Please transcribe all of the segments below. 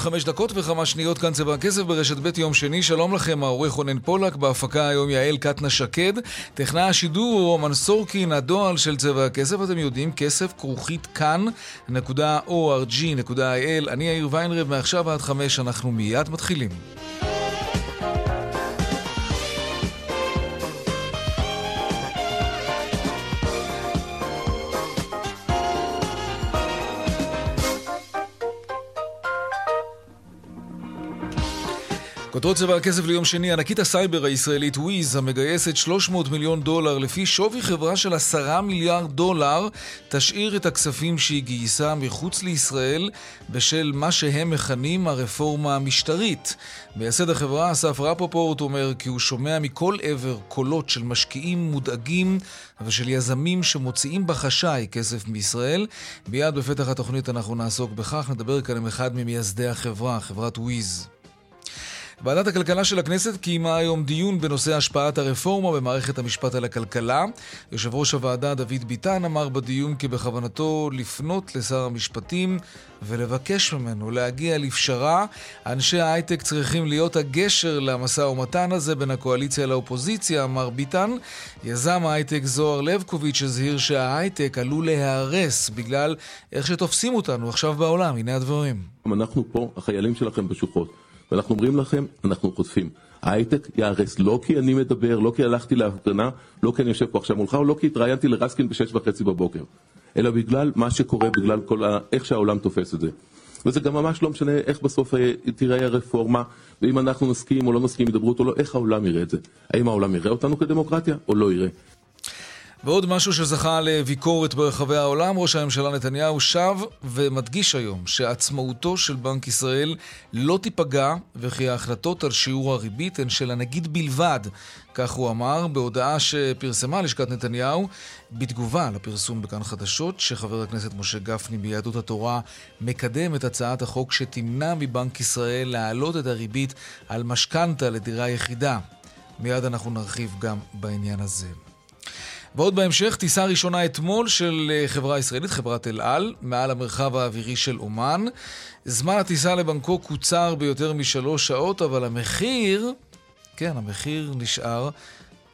ועוד חמש דקות וכמה שניות כאן צבע הכסף ברשת ב' יום שני. שלום לכם, העורך רונן פולק, בהפקה היום יעל קטנה שקד. טכנאי השידור הוא רומן סורקין, הדועל של צבע הכסף, אתם יודעים, כסף כרוכית כאן.org.il. אני יאיר ויינרב, מעכשיו עד חמש אנחנו מיד מתחילים. כותרות צבע הכסף ליום שני, ענקית הסייבר הישראלית וויז, המגייסת 300 מיליון דולר לפי שווי חברה של 10 מיליארד דולר, תשאיר את הכספים שהיא גייסה מחוץ לישראל בשל מה שהם מכנים הרפורמה המשטרית. מייסד החברה, אסף רפופורט, אומר כי הוא שומע מכל עבר קולות של משקיעים מודאגים ושל יזמים שמוציאים בחשאי כסף מישראל. מיד בפתח התוכנית אנחנו נעסוק בכך, נדבר כאן עם אחד ממייסדי החברה, חברת וויז. ועדת הכלכלה של הכנסת קיימה היום דיון בנושא השפעת הרפורמה במערכת המשפט על הכלכלה. יושב ראש הוועדה דוד ביטן אמר בדיון כי בכוונתו לפנות לשר המשפטים ולבקש ממנו להגיע לפשרה. אנשי ההייטק צריכים להיות הגשר למשא ומתן הזה בין הקואליציה לאופוזיציה, אמר ביטן. יזם ההייטק זוהר לבקוביץ' הזהיר שההייטק עלול להיהרס בגלל איך שתופסים אותנו עכשיו בעולם. הנה הדברים. אנחנו פה, החיילים שלכם בשוחות. ואנחנו אומרים לכם, אנחנו חוטפים. ההייטק ייהרס לא כי אני מדבר, לא כי הלכתי להפגנה, לא כי אני יושב פה עכשיו מולך, או לא כי התראיינתי לרסקין בשש וחצי בבוקר, אלא בגלל מה שקורה, בגלל כל ה... איך שהעולם תופס את זה. וזה גם ממש לא משנה איך בסוף אה, תראה הרפורמה, ואם אנחנו נסכים או לא נסכים, ידברו אותו לא, איך העולם יראה את זה. האם העולם יראה אותנו כדמוקרטיה או לא יראה. ועוד משהו שזכה לביקורת ברחבי העולם, ראש הממשלה נתניהו שב ומדגיש היום שעצמאותו של בנק ישראל לא תיפגע וכי ההחלטות על שיעור הריבית הן של הנגיד בלבד. כך הוא אמר בהודעה שפרסמה לשכת נתניהו בתגובה לפרסום בכאן חדשות שחבר הכנסת משה גפני ביהדות התורה מקדם את הצעת החוק שתמנע מבנק ישראל להעלות את הריבית על משכנתה לדירה יחידה. מיד אנחנו נרחיב גם בעניין הזה. ועוד בהמשך, טיסה ראשונה אתמול של אה, חברה ישראלית, חברת אל על, מעל המרחב האווירי של אומן. זמן הטיסה לבנקוק קוצר ביותר משלוש שעות, אבל המחיר, כן, המחיר נשאר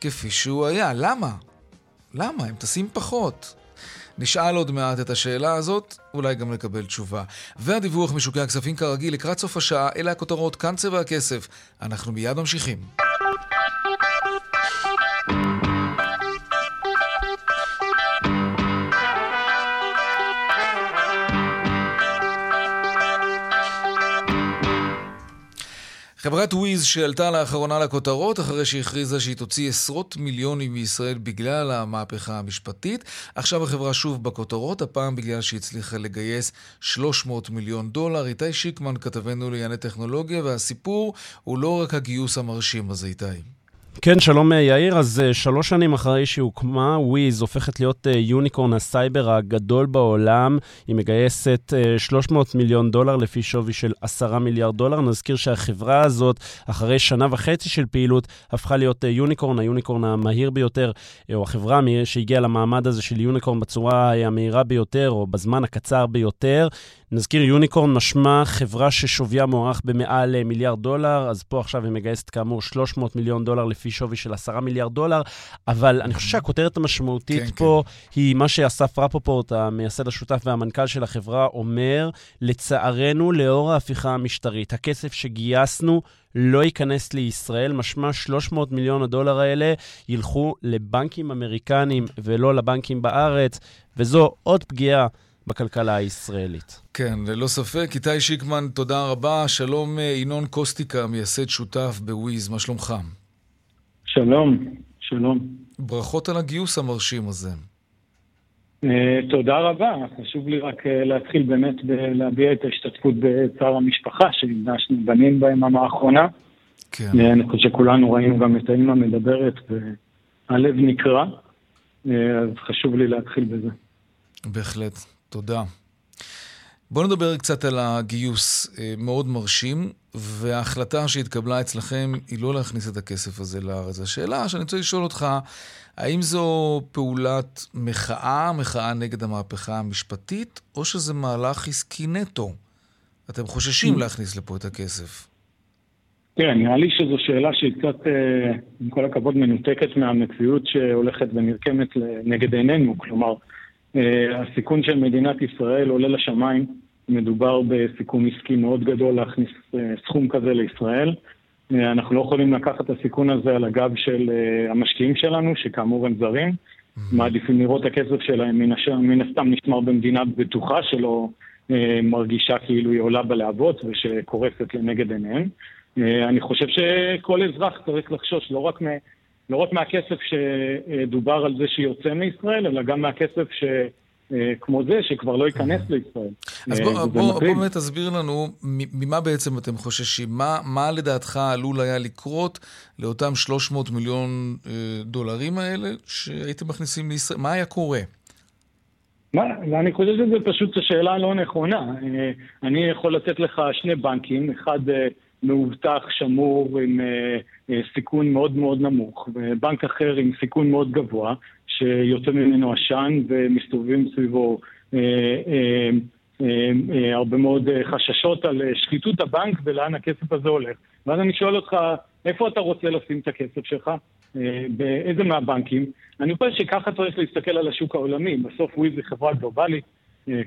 כפי שהוא היה. למה? למה? הם טסים פחות. נשאל עוד מעט את השאלה הזאת, אולי גם לקבל תשובה. והדיווח משוקי הכספים כרגיל לקראת סוף השעה, אלה הכותרות, כאן צבע הכסף. אנחנו מיד ממשיכים. חברת וויז שעלתה לאחרונה לכותרות אחרי שהכריזה שהיא תוציא עשרות מיליונים מישראל בגלל המהפכה המשפטית. עכשיו החברה שוב בכותרות, הפעם בגלל שהיא הצליחה לגייס 300 מיליון דולר. איתי שיקמן כתבנו לענייני טכנולוגיה, והסיפור הוא לא רק הגיוס המרשים הזה, איתי. כן, שלום אה, יאיר. אז אה, שלוש שנים אחרי שהיא הוקמה, וויז הופכת להיות אה, unicorn הסייבר הגדול בעולם. היא מגייסת 300 מיליון דולר לפי שווי של 10 מיליארד דולר. נזכיר שהחברה הזאת, אחרי שנה וחצי של פעילות, הפכה להיות יוניקורן, היוניקורן המהיר ביותר, או החברה שהגיעה למעמד הזה של יוניקורן בצורה המהירה ביותר, או בזמן הקצר ביותר. נזכיר, יוניקורן משמע חברה ששוויה מוערך במעל מיליארד דולר, אז פה עכשיו היא מגייסת כאמור 300 מיליון דולר לפי שווי של 10 מיליארד דולר, אבל אני חושב שהכותרת המשמעותית כן, פה כן. היא מה שאסף רפופורט, המייסד השותף והמנכ"ל של החברה, אומר, לצערנו, לאור ההפיכה המשטרית, הכסף שגייסנו לא ייכנס לישראל, משמע 300 מיליון הדולר האלה ילכו לבנקים אמריקנים ולא לבנקים בארץ, וזו עוד פגיעה. בכלכלה הישראלית. כן, ללא ספק. איתי שיקמן, תודה רבה. שלום אה, ינון קוסטיקה, מייסד שותף בוויז, מה שלומך? שלום, שלום. ברכות על הגיוס המרשים הזה. תודה רבה, חשוב לי רק להתחיל באמת להביע את ההשתתפות בצער המשפחה שנפגשנו בנים ביממה האחרונה. כן. אני חושב שכולנו ראינו גם את האימא מדברת והלב נקרע, אז חשוב לי להתחיל בזה. בהחלט, תודה. בואו נדבר קצת על הגיוס. אה, מאוד מרשים, וההחלטה שהתקבלה אצלכם היא לא להכניס את הכסף הזה לארץ. השאלה שאני רוצה לשאול אותך, האם זו פעולת מחאה, מחאה נגד המהפכה המשפטית, או שזה מהלך עסקי נטו? אתם חוששים mm. להכניס לפה את הכסף. תראה, נראה לי שזו שאלה שהיא קצת, אה, עם כל הכבוד, מנותקת מהמציאות שהולכת ונרקמת נגד עינינו. כלומר, אה, הסיכון של מדינת ישראל עולה לשמיים. מדובר בסיכון עסקי מאוד גדול להכניס אה, סכום כזה לישראל. אה, אנחנו לא יכולים לקחת את הסיכון הזה על הגב של המשקיעים שלנו, שכאמור הם זרים. מעדיפים לראות את הכסף שלהם, מן, הש... מן הסתם נשמר במדינה בטוחה שלא מרגישה כאילו היא עולה בלהבות ושקורסת לנגד עיניהם. אני חושב שכל אזרח צריך לחשוש לא רק לא רק מהכסף שדובר על זה שיוצא מישראל, אלא גם מהכסף ש... כמו זה, שכבר לא ייכנס לישראל. אז בוא, בוא, בוא באמת תסביר לנו ממה בעצם אתם חוששים. מה, מה לדעתך עלול היה לקרות לאותם 300 מיליון אה, דולרים האלה שהייתם מכניסים לישראל? מה היה קורה? מה, אני חושב שזו פשוט שאלה לא נכונה. אה, אני יכול לתת לך שני בנקים, אחד אה, מאובטח, שמור, עם אה, אה, סיכון מאוד מאוד נמוך, ובנק אחר עם סיכון מאוד גבוה, שיוצא ממנו עשן ומסתובבים סביבו אה, אה, אה, הרבה מאוד חששות על שחיתות הבנק ולאן הכסף הזה הולך. ואז אני שואל אותך, איפה אתה רוצה לשים את הכסף שלך? באיזה מהבנקים? אני חושב שככה צריך להסתכל על השוק העולמי. בסוף וויז היא חברה גלובלית,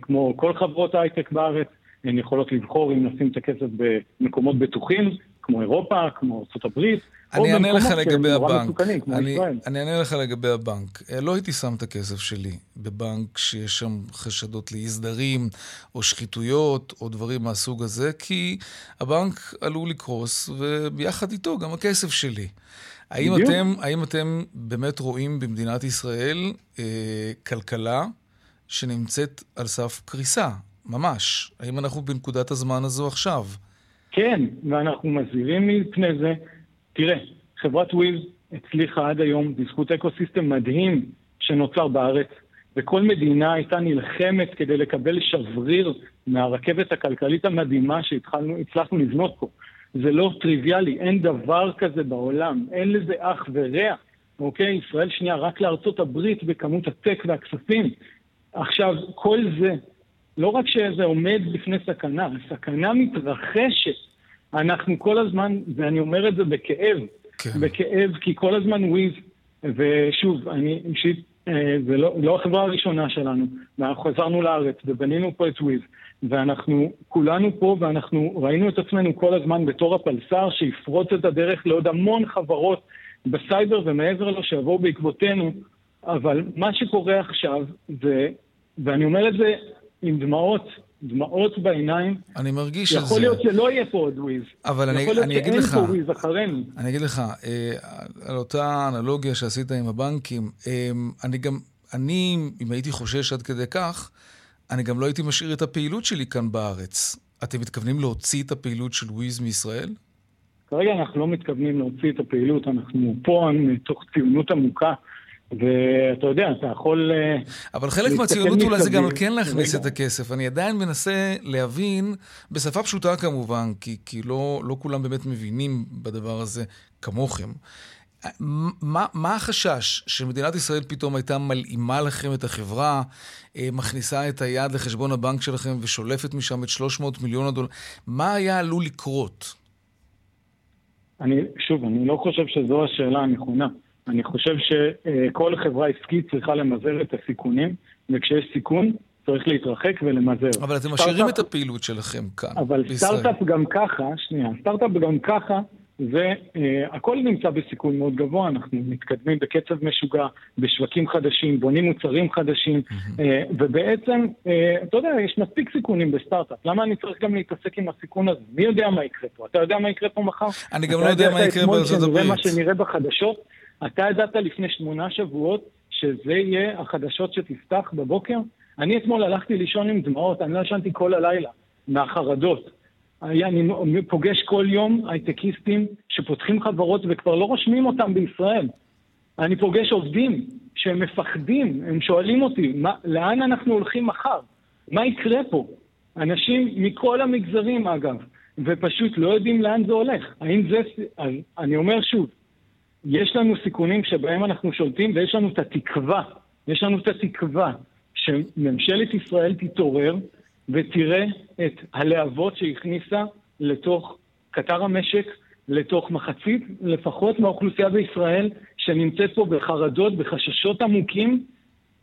כמו כל חברות ההייטק בארץ. הן יכולות לבחור אם נשים את הכסף במקומות בטוחים, כמו אירופה, כמו ארה"ב, אני אענה לך לגבי הבנק. אני, אני אענה לך לגבי הבנק. לא הייתי שם את הכסף שלי בבנק שיש שם חשדות לאי סדרים, או שחיתויות, או דברים מהסוג הזה, כי הבנק עלול לקרוס, וביחד איתו גם הכסף שלי. האם אתם, האם אתם באמת רואים במדינת ישראל אה, כלכלה שנמצאת על סף קריסה? ממש. האם אנחנו בנקודת הזמן הזו עכשיו? כן, ואנחנו מזהירים מפני זה. תראה, חברת וויז הצליחה עד היום בזכות אקו-סיסטם מדהים שנוצר בארץ, וכל מדינה הייתה נלחמת כדי לקבל שבריר מהרכבת הכלכלית המדהימה שהצלחנו לבנות פה. זה לא טריוויאלי, אין דבר כזה בעולם, אין לזה אח ורע. אוקיי? ישראל שנייה רק לארצות הברית בכמות ה tech והכספים. עכשיו, כל זה לא רק שזה עומד בפני סכנה, הסכנה מתרחשת. אנחנו כל הזמן, ואני אומר את זה בכאב, כן. בכאב, כי כל הזמן וויז, ושוב, אני אישית, אה, זה לא, לא החברה הראשונה שלנו, ואנחנו חזרנו לארץ ובנינו פה את וויז, ואנחנו כולנו פה, ואנחנו ראינו את עצמנו כל הזמן בתור הפלסר שיפרוץ את הדרך לעוד המון חברות בסייבר ומעבר לו שיבואו בעקבותינו, אבל מה שקורה עכשיו זה, ואני אומר את זה עם דמעות, דמעות בעיניים. אני מרגיש שזה... יכול להיות שלא יהיה פה עוד וויז. אבל אני, אני אגיד לך... יכול להיות שאין פה וויז אחרינו. אני אגיד לך, אה, על אותה אנלוגיה שעשית עם הבנקים, אה, אני גם, אני, אם הייתי חושש עד כדי כך, אני גם לא הייתי משאיר את הפעילות שלי כאן בארץ. אתם מתכוונים להוציא את הפעילות של וויז מישראל? כרגע אנחנו לא מתכוונים להוציא את הפעילות, אנחנו פה מתוך ציונות עמוקה. ואתה יודע, אתה יכול... אה, אבל חלק מהציונות אולי זה גם כן להכניס את הכסף. אני עדיין מנסה להבין, בשפה פשוטה כמובן, כי, כי לא, לא כולם באמת מבינים בדבר הזה כמוכם. מה, מה החשש שמדינת ישראל פתאום הייתה מלאימה לכם את החברה, אה, מכניסה את היד לחשבון הבנק שלכם ושולפת משם את 300 מיליון הדולר? מה היה עלול לקרות? אני, שוב, אני לא חושב שזו השאלה הנכונה. אני חושב שכל חברה עסקית צריכה למזער את הסיכונים, וכשיש סיכון, צריך להתרחק ולמזער. אבל אתם משאירים את הפעילות שלכם כאן, אבל בישראל. סטארט-אפ גם ככה, שנייה, סטארט-אפ גם ככה, והכל uh, נמצא בסיכון מאוד גבוה, אנחנו מתקדמים בקצב משוגע, בשווקים חדשים, בונים מוצרים חדשים, uh, ובעצם, uh, אתה יודע, יש מספיק סיכונים בסטארט-אפ, למה אני צריך גם להתעסק עם הסיכון הזה? מי יודע מה יקרה פה? אתה יודע מה יקרה פה מחר? אני גם לא יודע מה יקרה בארצות הברית. מה שנראה בחדשות, אתה ידעת לפני שמונה שבועות שזה יהיה החדשות שתפתח בבוקר? אני אתמול הלכתי לישון עם דמעות, אני לא ישנתי כל הלילה מהחרדות. אני פוגש כל יום הייטקיסטים שפותחים חברות וכבר לא רושמים אותם בישראל. אני פוגש עובדים שהם מפחדים, הם שואלים אותי, מה, לאן אנחנו הולכים מחר? מה יקרה פה? אנשים מכל המגזרים אגב, ופשוט לא יודעים לאן זה הולך. האם זה... אני אומר שוב, יש לנו סיכונים שבהם אנחנו שולטים ויש לנו את התקווה, יש לנו את התקווה שממשלת ישראל תתעורר ותראה את הלהבות שהכניסה לתוך קטר המשק, לתוך מחצית לפחות מהאוכלוסייה בישראל, שנמצאת פה בחרדות, בחששות עמוקים,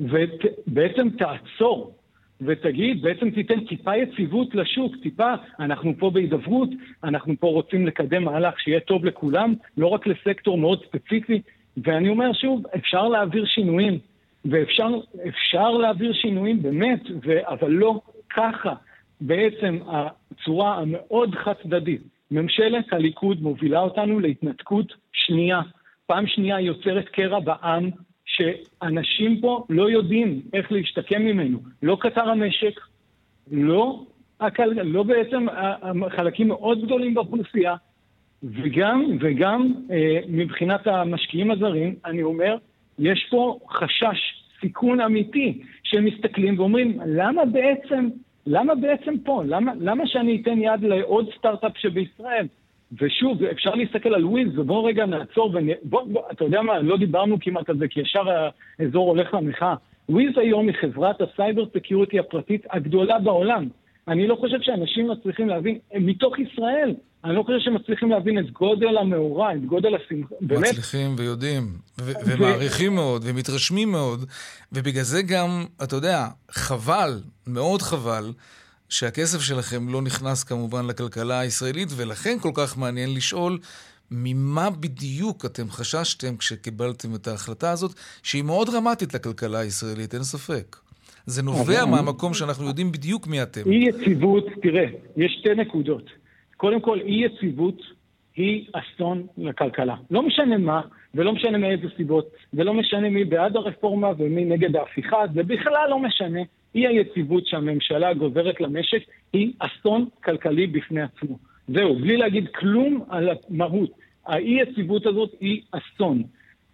ובעצם תעצור ותגיד, בעצם תיתן טיפה יציבות לשוק, טיפה, אנחנו פה בהידברות, אנחנו פה רוצים לקדם מהלך שיהיה טוב לכולם, לא רק לסקטור מאוד ספציפי, ואני אומר שוב, אפשר להעביר שינויים, ואפשר להעביר שינויים באמת, ו, אבל לא ככה. בעצם הצורה המאוד חד צדדית, ממשלת הליכוד מובילה אותנו להתנתקות שנייה. פעם שנייה יוצרת קרע בעם, שאנשים פה לא יודעים איך להשתקם ממנו. לא קטר המשק, לא, הכל, לא בעצם חלקים מאוד גדולים באוכלוסייה, וגם, וגם אה, מבחינת המשקיעים הזרים, אני אומר, יש פה חשש, סיכון אמיתי, שהם מסתכלים ואומרים, למה בעצם, למה בעצם פה? למה, למה שאני אתן יד לעוד סטארט-אפ שבישראל? ושוב, אפשר להסתכל על וויז, ובואו רגע נעצור, ובוא, בוא, אתה יודע מה, לא דיברנו כמעט על זה, כי ישר האזור הולך למחאה. וויז היום היא חברת ה cyber security הפרטית הגדולה בעולם. אני לא חושב שאנשים מצליחים להבין, מתוך ישראל, אני לא חושב שהם מצליחים להבין את גודל המאורע, את גודל השמחה, באמת. מצליחים ויודעים, ו- ומעריכים מאוד, ומתרשמים מאוד, ובגלל זה גם, אתה יודע, חבל, מאוד חבל, שהכסף שלכם לא נכנס כמובן לכלכלה הישראלית, ולכן כל כך מעניין לשאול ממה בדיוק אתם חששתם כשקיבלתם את ההחלטה הזאת, שהיא מאוד דרמטית לכלכלה הישראלית, אין ספק. זה נובע מהמקום שאנחנו יודעים בדיוק מי אתם. אי יציבות, תראה, יש שתי נקודות. קודם כל, אי יציבות היא אסון לכלכלה. לא משנה מה, ולא משנה מאיזה סיבות, ולא משנה מי בעד הרפורמה ומי נגד ההפיכה, זה בכלל לא משנה. אי היציבות שהממשלה גוזרת למשק היא אסון כלכלי בפני עצמו. זהו, בלי להגיד כלום על המהות. האי יציבות הזאת היא אסון.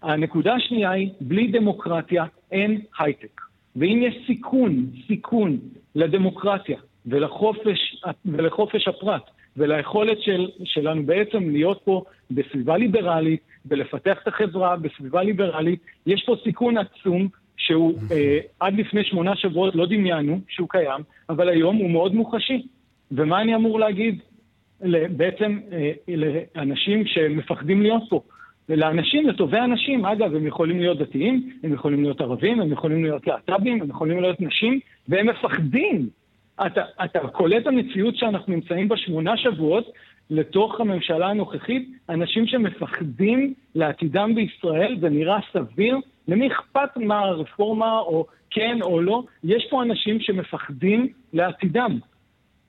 הנקודה השנייה היא, בלי דמוקרטיה אין הייטק. ואם יש סיכון, סיכון לדמוקרטיה ולחופש, ולחופש הפרט וליכולת של, שלנו בעצם להיות פה בסביבה ליברלית ולפתח את החברה בסביבה ליברלית, יש פה סיכון עצום שהוא אה, עד לפני שמונה שבועות לא דמיינו שהוא קיים, אבל היום הוא מאוד מוחשי. ומה אני אמור להגיד בעצם אה, לאנשים שמפחדים להיות פה? לאנשים, לטובי אנשים, אגב, הם יכולים להיות דתיים, הם יכולים להיות ערבים, הם יכולים להיות להט"בים, הם יכולים להיות נשים, והם מפחדים. אתה, אתה קולט המציאות שאנחנו נמצאים בה שמונה שבועות לתוך הממשלה הנוכחית, אנשים שמפחדים לעתידם בישראל, זה נראה סביר למי אכפת מה הרפורמה, או כן או לא? יש פה אנשים שמפחדים לעתידם.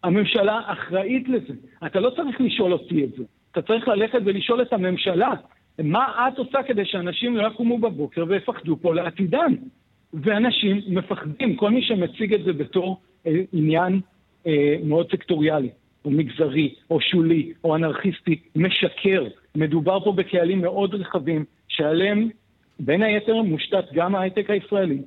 הממשלה אחראית לזה. אתה לא צריך לשאול אותי את זה. אתה צריך ללכת ולשאול את הממשלה, מה את עושה כדי שאנשים לא יקומו בבוקר ויפחדו פה לעתידם? ואנשים מפחדים, כל מי שמציג את זה בתור אה, עניין אה, מאוד סקטוריאלי, או מגזרי, או שולי, או אנרכיסטי, משקר. מדובר פה בקהלים מאוד רחבים, שעליהם בין היתר מושתת גם ההייטק הישראלי,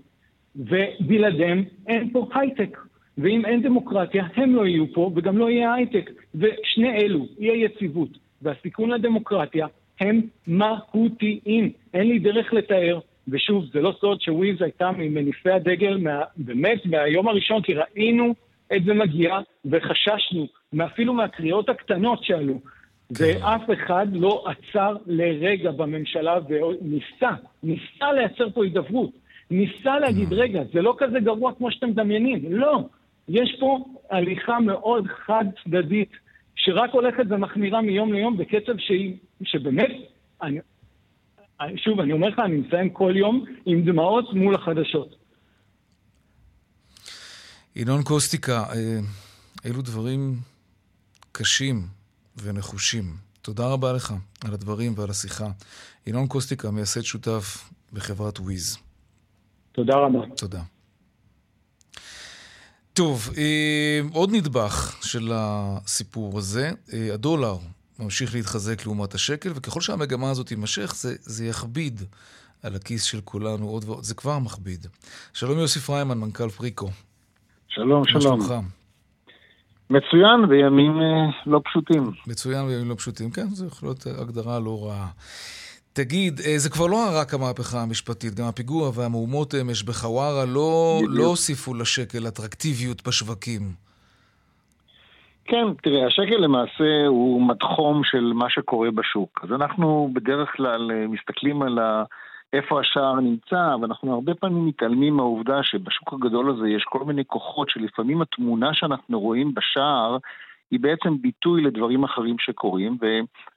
ובלעדיהם אין פה הייטק. ואם אין דמוקרטיה, הם לא יהיו פה וגם לא יהיה הייטק. ושני אלו, אי היציבות והסיכון לדמוקרטיה, הם מהותיים. אין לי דרך לתאר, ושוב, זה לא סוד שוויז הייתה ממניפי הדגל, מה, באמת מהיום הראשון, כי ראינו את זה מגיע וחששנו, אפילו מהקריאות הקטנות שעלו. ואף אחד לא עצר לרגע בממשלה וניסה, ניסה לייצר פה הידברות. ניסה להגיד, mm. רגע, זה לא כזה גרוע כמו שאתם מדמיינים. לא. יש פה הליכה מאוד חד-צדדית, שרק הולכת ומחמירה מיום ליום בקצב שהיא, שבאמת, אני, שוב, אני אומר לך, אני מסיים כל יום עם דמעות מול החדשות. ינון קוסטיקה, אה, אלו דברים קשים. ונחושים. תודה רבה לך על הדברים ועל השיחה. ינון קוסטיקה, מייסד שותף בחברת וויז. תודה רבה. תודה. טוב, אה, עוד נדבך של הסיפור הזה, אה, הדולר ממשיך להתחזק לעומת השקל, וככל שהמגמה הזאת תימשך, זה, זה יכביד על הכיס של כולנו עוד ועוד, זה כבר מכביד. שלום יוסי פריימן, מנכ"ל פריקו. שלום, מה שלום. שלומך? מצוין, בימים אה, לא פשוטים. מצוין בימים לא פשוטים, כן, זו יכולה להיות הגדרה לא רעה. תגיד, אה, זה כבר לא רק המהפכה המשפטית, גם הפיגוע והמהומות אמש בחווארה לא. לא הוסיפו לשקל אטרקטיביות בשווקים. כן, תראה, השקל למעשה הוא מדחום של מה שקורה בשוק. אז אנחנו בדרך כלל אה, מסתכלים על ה... איפה השער נמצא, ואנחנו הרבה פעמים מתעלמים מהעובדה שבשוק הגדול הזה יש כל מיני כוחות שלפעמים התמונה שאנחנו רואים בשער היא בעצם ביטוי לדברים אחרים שקורים,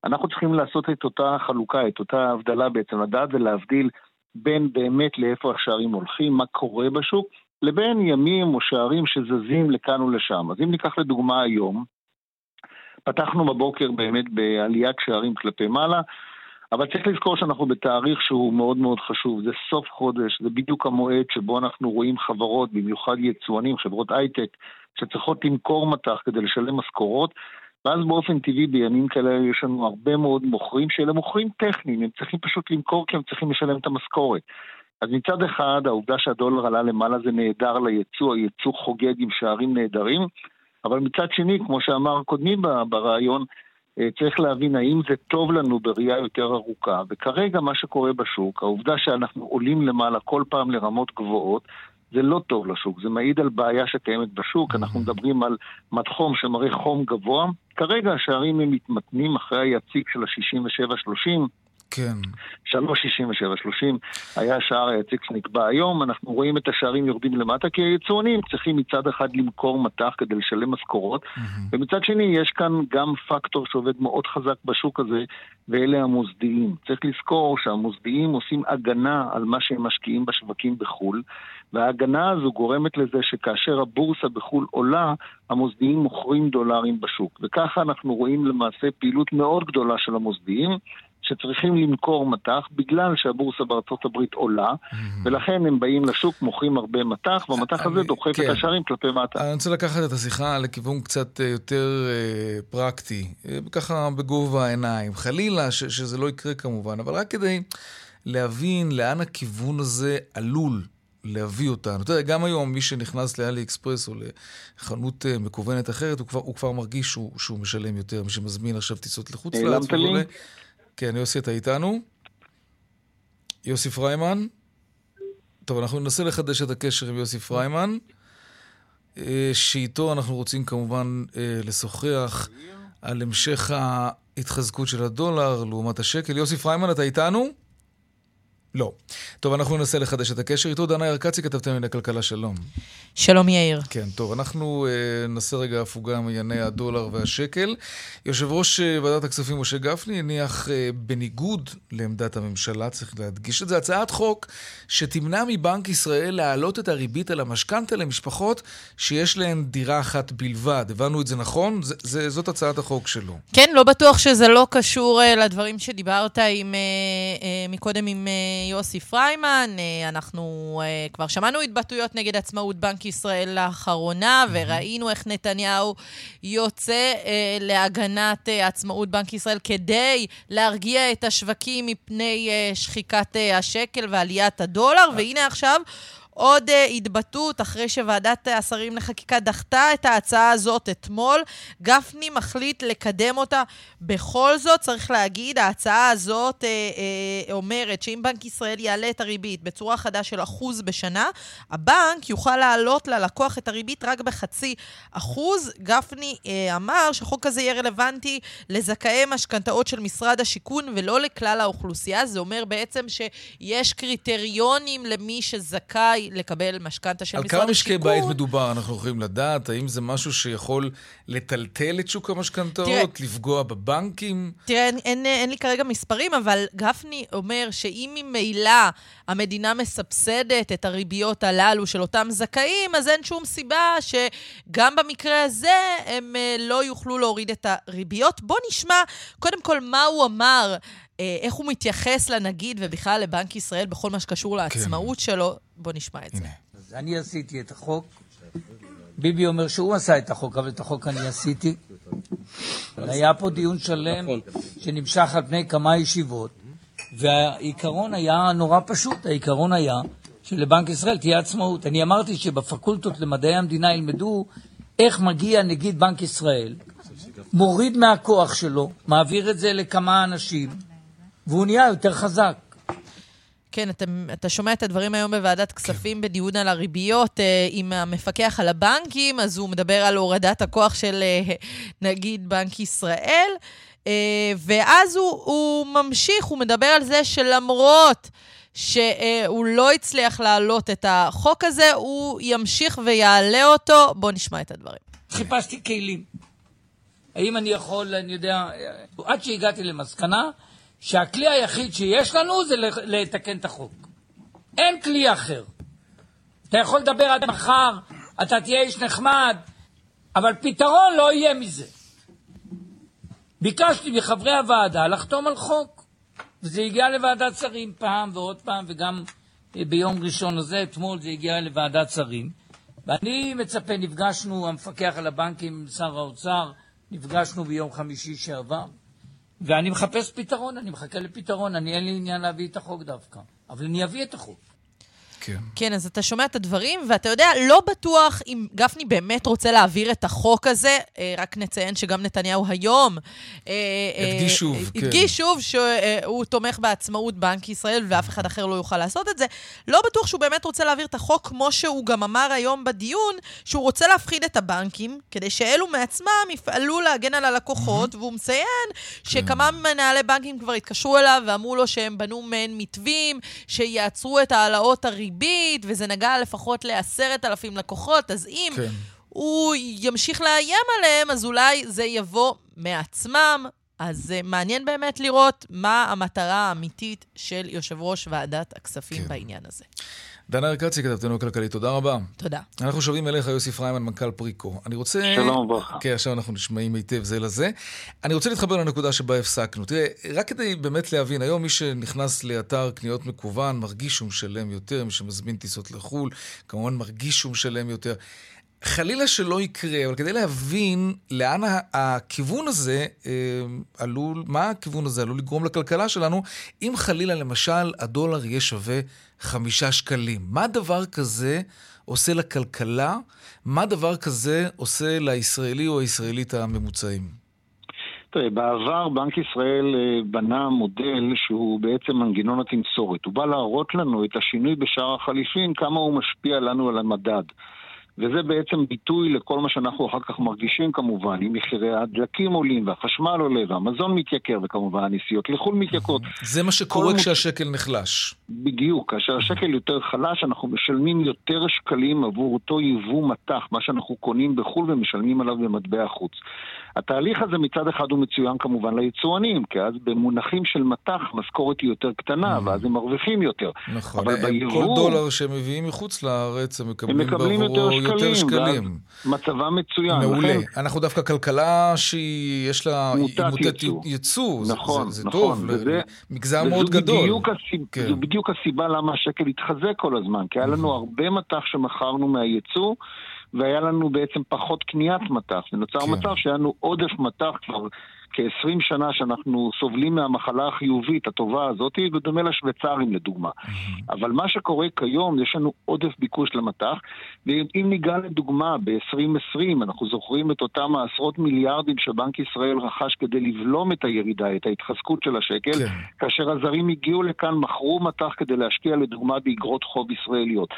ואנחנו צריכים לעשות את אותה חלוקה, את אותה הבדלה בעצם, לדעת ולהבדיל בין באמת לאיפה השערים הולכים, מה קורה בשוק, לבין ימים או שערים שזזים לכאן ולשם. אז אם ניקח לדוגמה היום, פתחנו בבוקר באמת בעליית שערים כלפי מעלה, אבל צריך לזכור שאנחנו בתאריך שהוא מאוד מאוד חשוב, זה סוף חודש, זה בדיוק המועד שבו אנחנו רואים חברות, במיוחד יצואנים, חברות הייטק, שצריכות למכור מטח כדי לשלם משכורות, ואז באופן טבעי בימים כאלה יש לנו הרבה מאוד מוכרים שאלה מוכרים טכניים, הם צריכים פשוט למכור כי הם צריכים לשלם את המשכורת. אז מצד אחד, העובדה שהדולר עלה למעלה זה נהדר ליצוא, היצוא חוגג עם שערים נהדרים, אבל מצד שני, כמו שאמר קודמי ברעיון, צריך להבין האם זה טוב לנו בראייה יותר ארוכה, וכרגע מה שקורה בשוק, העובדה שאנחנו עולים למעלה כל פעם לרמות גבוהות, זה לא טוב לשוק, זה מעיד על בעיה שקיימת בשוק, אנחנו מדברים על מדחום שמראה חום גבוה, כרגע השערים הם מתמתנים אחרי היציג של ה-67-30, כן. 3.67-30 היה השער היציג שנקבע היום, אנחנו רואים את השערים יורדים למטה כי היצואנים צריכים מצד אחד למכור מטח כדי לשלם משכורות, ומצד שני יש כאן גם פקטור שעובד מאוד חזק בשוק הזה, ואלה המוסדיים. צריך לזכור שהמוסדיים עושים הגנה על מה שהם משקיעים בשווקים בחו"ל, וההגנה הזו גורמת לזה שכאשר הבורסה בחו"ל עולה, המוסדיים מוכרים דולרים בשוק. וככה אנחנו רואים למעשה פעילות מאוד גדולה של המוסדיים. שצריכים למכור מטח בגלל שהבורסה בארצות הברית עולה, ולכן הם באים לשוק, מוכרים הרבה מטח, והמטח הזה דוחף כן. את השערים כלפי מטה. אני רוצה לקחת את השיחה לכיוון קצת אה, יותר אה, פרקטי, אה, ככה בגובה העיניים. חלילה ש- שזה לא יקרה כמובן, אבל רק כדי להבין לאן הכיוון הזה עלול להביא אותנו. אתה יודע, גם היום מי שנכנס לאלי אקספרס או לחנות מקוונת אחרת, הוא כבר, הוא כבר מרגיש שהוא, שהוא משלם יותר, מי שמזמין עכשיו טיסות לחוץ לארץ? וכולי. כן, יוסי, אתה איתנו? יוסי פריימן? טוב, אנחנו ננסה לחדש את הקשר עם יוסי פריימן, אה, שאיתו אנחנו רוצים כמובן אה, לשוחח על המשך ההתחזקות של הדולר לעומת השקל. יוסי פריימן, אתה איתנו? לא. טוב, אנחנו ננסה לחדש את הקשר איתו. דנה ירקצי, כתבתם מן הכלכלה, שלום. שלום יאיר. כן, טוב, אנחנו אה, נעשה רגע הפוגה מענייני הדולר והשקל. יושב ראש אה, ועדת הכספים משה גפני הניח אה, בניגוד לעמדת הממשלה, צריך להדגיש את זה, הצעת חוק שתמנע מבנק ישראל להעלות את הריבית על המשכנתה למשפחות שיש להן דירה אחת בלבד. הבנו את זה נכון? זה, זה, זאת הצעת החוק שלו. כן, לא בטוח שזה לא קשור uh, לדברים שדיברת עם, uh, uh, מקודם עם uh, יוסי פריימן. Uh, אנחנו uh, כבר שמענו התבטאויות נגד עצמאות בנק ישראל לאחרונה, וראינו איך נתניהו יוצא uh, להגנת עצמאות בנק ישראל כדי להרגיע את השווקים מפני שחיקת השקל ועליית הדולר, והנה עכשיו... עוד uh, התבטאות אחרי שוועדת השרים לחקיקה דחתה את ההצעה הזאת אתמול. גפני מחליט לקדם אותה בכל זאת. צריך להגיד, ההצעה הזאת uh, uh, אומרת שאם בנק ישראל יעלה את הריבית בצורה חדה של אחוז בשנה, הבנק יוכל להעלות ללקוח את הריבית רק בחצי אחוז. גפני uh, אמר שהחוק הזה יהיה רלוונטי לזכאי משכנתאות של משרד השיכון ולא לכלל האוכלוסייה. זה אומר בעצם שיש קריטריונים למי שזכאי לקבל משכנתה של על משרד כמה השיכון. משקי בית מדובר, אנחנו יכולים לדעת? האם זה משהו שיכול לטלטל את שוק המשכנתאות? לפגוע בבנקים? תראה, אין, אין, אין לי כרגע מספרים, אבל גפני אומר שאם ממילא המדינה מסבסדת את הריביות הללו של אותם זכאים, אז אין שום סיבה שגם במקרה הזה הם אה, לא יוכלו להוריד את הריביות. בוא נשמע קודם כל מה הוא אמר. אה, איך הוא מתייחס לנגיד ובכלל לבנק ישראל בכל מה שקשור לעצמאות כן. שלו. בוא נשמע את הנה. זה. אז אני עשיתי את החוק. ביבי אומר שהוא עשה את החוק, אבל את החוק אני עשיתי. היה פה דיון שלם נכון. שנמשך על פני כמה ישיבות, והעיקרון היה נורא פשוט, העיקרון היה שלבנק ישראל תהיה עצמאות. אני אמרתי שבפקולטות למדעי המדינה ילמדו איך מגיע נגיד בנק ישראל, מוריד מהכוח שלו, מעביר את זה לכמה אנשים, והוא נהיה יותר חזק. כן, אתה, אתה שומע את הדברים היום בוועדת כספים כן. בדיון על הריביות אה, עם המפקח על הבנקים, אז הוא מדבר על הורדת הכוח של אה, נגיד בנק ישראל, אה, ואז הוא, הוא ממשיך, הוא מדבר על זה שלמרות שהוא לא הצליח להעלות את החוק הזה, הוא ימשיך ויעלה אותו. בואו נשמע את הדברים. חיפשתי כלים. האם אני יכול, אני יודע, עד שהגעתי למסקנה שהכלי היחיד שיש לנו זה לתקן את החוק. אין כלי אחר. אתה יכול לדבר עד מחר, אתה תהיה איש נחמד, אבל פתרון לא יהיה מזה. ביקשתי מחברי הוועדה לחתום על חוק, וזה הגיע לוועדת שרים פעם ועוד פעם, וגם אה, ביום ראשון הזה, אתמול זה הגיע לוועדת שרים. ואני מצפה, נפגשנו, המפקח על הבנקים שר האוצר, נפגשנו ביום חמישי שעבר, ואני מחפש פתרון, אני מחכה לפתרון, אני אין לי עניין להביא את החוק דווקא, אבל אני אביא את החוק. כן. כן, אז אתה שומע את הדברים, ואתה יודע, לא בטוח אם גפני באמת רוצה להעביר את החוק הזה. אה, רק נציין שגם נתניהו היום... אה, אה, הדגיש שוב, כן. הדגיש שוב שהוא תומך בעצמאות בנק ישראל, ואף אחד אחר לא יוכל לעשות את זה. לא בטוח שהוא באמת רוצה להעביר את החוק, כמו שהוא גם אמר היום בדיון, שהוא רוצה להפחיד את הבנקים, כדי שאלו מעצמם יפעלו להגן על הלקוחות, והוא מציין שכמה כן. מנהלי בנקים כבר התקשרו אליו ואמרו לו שהם בנו מעין מתווים, שיעצרו את העלאות הריבית. ריבית, וזה נגע לפחות לעשרת אלפים לקוחות, אז אם כן. הוא ימשיך לאיים עליהם, אז אולי זה יבוא מעצמם. אז uh, מעניין באמת לראות מה המטרה האמיתית של יושב ראש ועדת הכספים כן. בעניין הזה. דנה ארקצי, כתבתנו הכלכלית, תודה רבה. תודה. אנחנו שומעים אליך, יוסי פריימן, מנכ"ל פריקו. אני רוצה... שלום וברכה. כן, עכשיו אנחנו נשמעים היטב זה לזה. אני רוצה להתחבר לנקודה שבה הפסקנו. תראה, רק כדי באמת להבין, היום מי שנכנס לאתר קניות מקוון מרגיש שהוא משלם יותר, מי שמזמין טיסות לחו"ל, כמובן מרגיש שהוא משלם יותר. חלילה שלא יקרה, אבל כדי להבין לאן הכיוון הזה אה, עלול, מה הכיוון הזה עלול לגרום לכלכלה שלנו, אם חלילה למשל הדולר יהיה שווה חמישה שקלים. מה דבר כזה עושה לכלכלה? מה דבר כזה עושה לישראלי או הישראלית הממוצעים? תראה, בעבר בנק ישראל אה, בנה מודל שהוא בעצם מנגנון התמסורת. הוא בא להראות לנו את השינוי בשער החליפין, כמה הוא משפיע לנו על המדד. וזה בעצם ביטוי לכל מה שאנחנו אחר כך מרגישים כמובן, אם מחירי הדלקים עולים והחשמל עולה והמזון מתייקר וכמובן הנסיעות לחו"ל מתייקרות. זה מה שקורה כשהשקל נחלש. בדיוק, כאשר השקל יותר חלש אנחנו משלמים יותר שקלים עבור אותו יבוא מטח, מה שאנחנו קונים בחו"ל ומשלמים עליו במטבע חוץ. התהליך הזה מצד אחד הוא מצוין כמובן ליצואנים, כי אז במונחים של מטח משכורת היא יותר קטנה, mm. ואז הם מרוויחים יותר. נכון, אבל ביבוא... כל דולר שהם מביאים מחוץ לארץ, הם מקבלים, הם מקבלים יותר שקלים. יותר שקלים. מצבם מצוין. מעולה. לכן... אנחנו דווקא כלכלה שיש לה... מוטת ייצוא. ייצוא. נכון, זה, זה נכון. טוב, וזה, מגזר מאוד גדול. בדיוק הסיב... כן. זו בדיוק הסיבה למה השקל התחזק כל הזמן, כי היה לנו הרבה מטח שמכרנו מהייצוא. והיה לנו בעצם פחות קניית מטח. ונוצר כן. מצב שהיה לנו עודף מטח כבר כ-20 שנה שאנחנו סובלים מהמחלה החיובית הטובה הזאת, בדומה לשוויצרים לדוגמה. אבל מה שקורה כיום, יש לנו עודף ביקוש למטח, ואם ניגע לדוגמה ב-2020, אנחנו זוכרים את אותם העשרות מיליארדים שבנק ישראל רכש כדי לבלום את הירידה, את ההתחזקות של השקל, כן. כאשר הזרים הגיעו לכאן, מכרו מטח כדי להשקיע לדוגמה באגרות חוב ישראליות.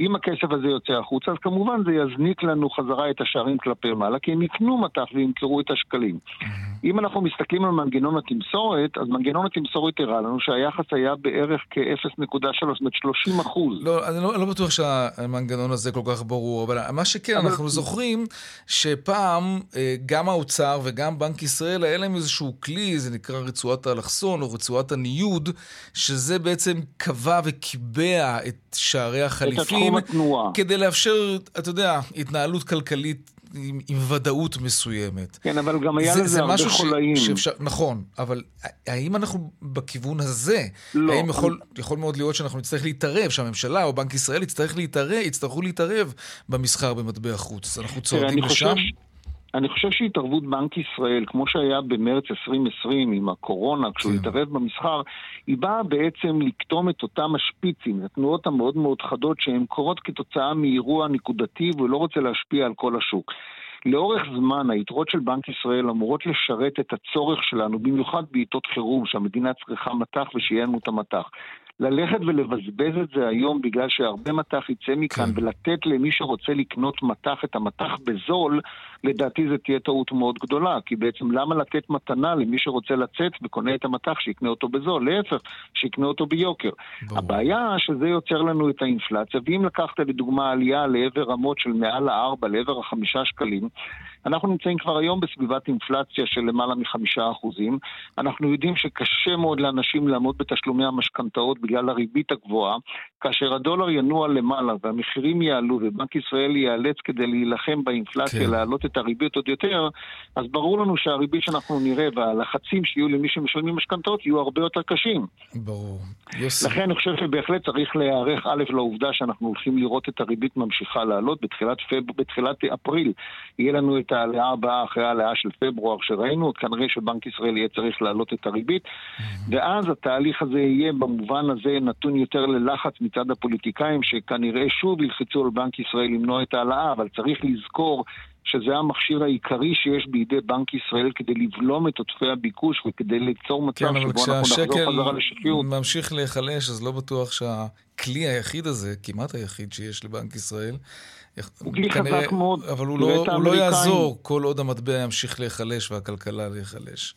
אם הכסף הזה יוצא החוצה, אז כמובן זה יזניק לנו חזרה את השערים כלפי מעלה, כי הם יקנו מטח וימכרו את השקלים. אם אנחנו מסתכלים על מנגנון התמסורת, אז מנגנון התמסורת הראה לנו שהיחס היה בערך כ-0.3, זאת אומרת 30 אחוז. לא, אני לא, לא בטוח שהמנגנון הזה כל כך ברור, אבל מה שכן, אבל... אנחנו זוכרים שפעם אה, גם האוצר וגם בנק ישראל, היה להם איזשהו כלי, זה נקרא רצועת האלכסון או רצועת הניוד, שזה בעצם קבע וקיבע את שערי החליפין. התנועה. כדי לאפשר, אתה יודע, התנהלות כלכלית עם, עם ודאות מסוימת. כן, אבל גם היה זה, לזה זה הרבה חולאים. שאפשר, נכון, אבל האם אנחנו בכיוון הזה? לא. האם יכול, אני... יכול מאוד להיות שאנחנו נצטרך להתערב, שהממשלה או בנק ישראל יצטרך להתערב, יצטרכו להתערב במסחר במטבע חוץ? אנחנו צועדים לשם? חושב... אני חושב שהתערבות בנק ישראל, כמו שהיה במרץ 2020 עם הקורונה, כשהוא כן. התערב במסחר, היא באה בעצם לקטום את אותם השפיצים, התנועות המאוד מאוד חדות שהן קורות כתוצאה מאירוע נקודתי והוא לא רוצה להשפיע על כל השוק. לאורך זמן היתרות של בנק ישראל אמורות לשרת את הצורך שלנו, במיוחד בעיתות חירום, שהמדינה צריכה מטח ושיהיה לנו את המטח. ללכת ולבזבז את זה היום בגלל שהרבה מטח יצא מכאן כן. ולתת למי שרוצה לקנות מטח את המטח בזול, לדעתי זו תהיה טעות מאוד גדולה. כי בעצם למה לתת מתנה למי שרוצה לצאת וקונה את המטח שיקנה אותו בזול? להפך, שיקנה אותו ביוקר. ברור. הבעיה שזה יוצר לנו את האינפלציה, ואם לקחת לדוגמה עלייה לעבר רמות של מעל הארבע, לעבר החמישה שקלים, אנחנו נמצאים כבר היום בסביבת אינפלציה של למעלה מחמישה אחוזים. אנחנו יודעים שקשה מאוד לאנשים לעמוד בתשלומי המשכנתאות בגלל הריבית הגבוהה. כאשר הדולר ינוע למעלה והמחירים יעלו ובנק ישראל ייאלץ כדי להילחם באינפלציה כן. להעלות את הריבית עוד יותר, אז ברור לנו שהריבית שאנחנו נראה והלחצים שיהיו למי שמשלמים משכנתאות יהיו הרבה יותר קשים. ברור. יוסי. לכן אני חושב שבהחלט צריך להיערך א' לעובדה שאנחנו הולכים לראות את הריבית ממשיכה לעלות. בתחילת, פב... בתחילת אפריל יהיה לנו את העלייה הבאה אחרי העלייה של פברואר שראינו, כנראה שבנק ישראל יהיה צריך להעלות את הריבית, mm-hmm. ואז התהליך הזה יהיה במובן הזה נתון יותר ללחץ מצד הפוליטיקאים, שכנראה שוב ילחצו על בנק ישראל למנוע את ההעלאה, אבל צריך לזכור שזה המכשיר העיקרי שיש בידי בנק ישראל כדי לבלום את עודפי הביקוש וכדי ליצור מצב כן, שבו אנחנו נחזור חזרה לשפיות. כן, אבל כשהשקל ממשיך להיחלש, אז לא בטוח שהכלי היחיד הזה, כמעט היחיד שיש לבנק ישראל, הוא כלי חזק מאוד. אבל הוא לא, הוא לא יעזור כל עוד המטבע ימשיך להיחלש והכלכלה להיחלש.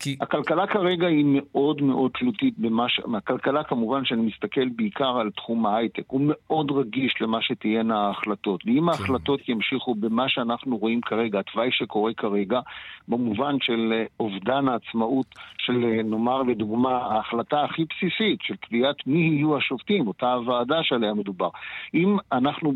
כי... הכלכלה כרגע היא מאוד מאוד תלותית במה ש... הכלכלה כמובן שאני מסתכל בעיקר על תחום ההייטק, הוא מאוד רגיש למה שתהיינה ההחלטות. ואם כן. ההחלטות ימשיכו במה שאנחנו רואים כרגע, התוואי שקורה כרגע, במובן של אה, אובדן העצמאות של, אה, נאמר לדוגמה, ההחלטה הכי בסיסית של קביעת מי יהיו השופטים, אותה הוועדה שעליה מדובר. אם אנחנו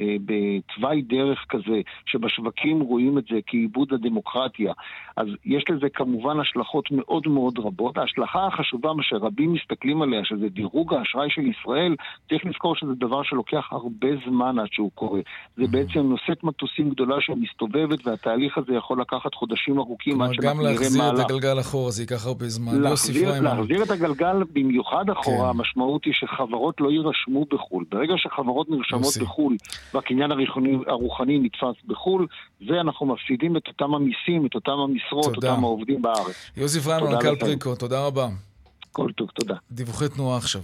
אה, בתוואי דרך כזה, שבשווקים רואים את זה כאיבוד הדמוקרטיה, אז יש לזה כמובן השלכות. מאוד מאוד רבות. ההשלכה החשובה, מה שרבים מסתכלים עליה, שזה דירוג האשראי של ישראל, צריך לזכור שזה דבר שלוקח הרבה זמן עד שהוא קורה. זה mm-hmm. בעצם נושאת מטוסים גדולה שמסתובבת, והתהליך הזה יכול לקחת חודשים ארוכים עד שאנחנו נראה מהלך. גם להחזיר את הגלגל אחורה, זה ייקח הרבה זמן. להחזיר, להחזיר את הגלגל במיוחד אחורה, כן. המשמעות היא שחברות לא יירשמו בחו"ל. ברגע שחברות נרשמות. בחו"ל, והקניין הרוחני, הרוחני נתפס בחו"ל, זה אנחנו מפסידים את אותם המיסים, את אותם המשרות, תודה. אותם העובדים בארץ. יוסי פריינמן, מנכ"ל פריקו, תודה רבה. כל טוב, תודה. דיווחי תנועה עכשיו.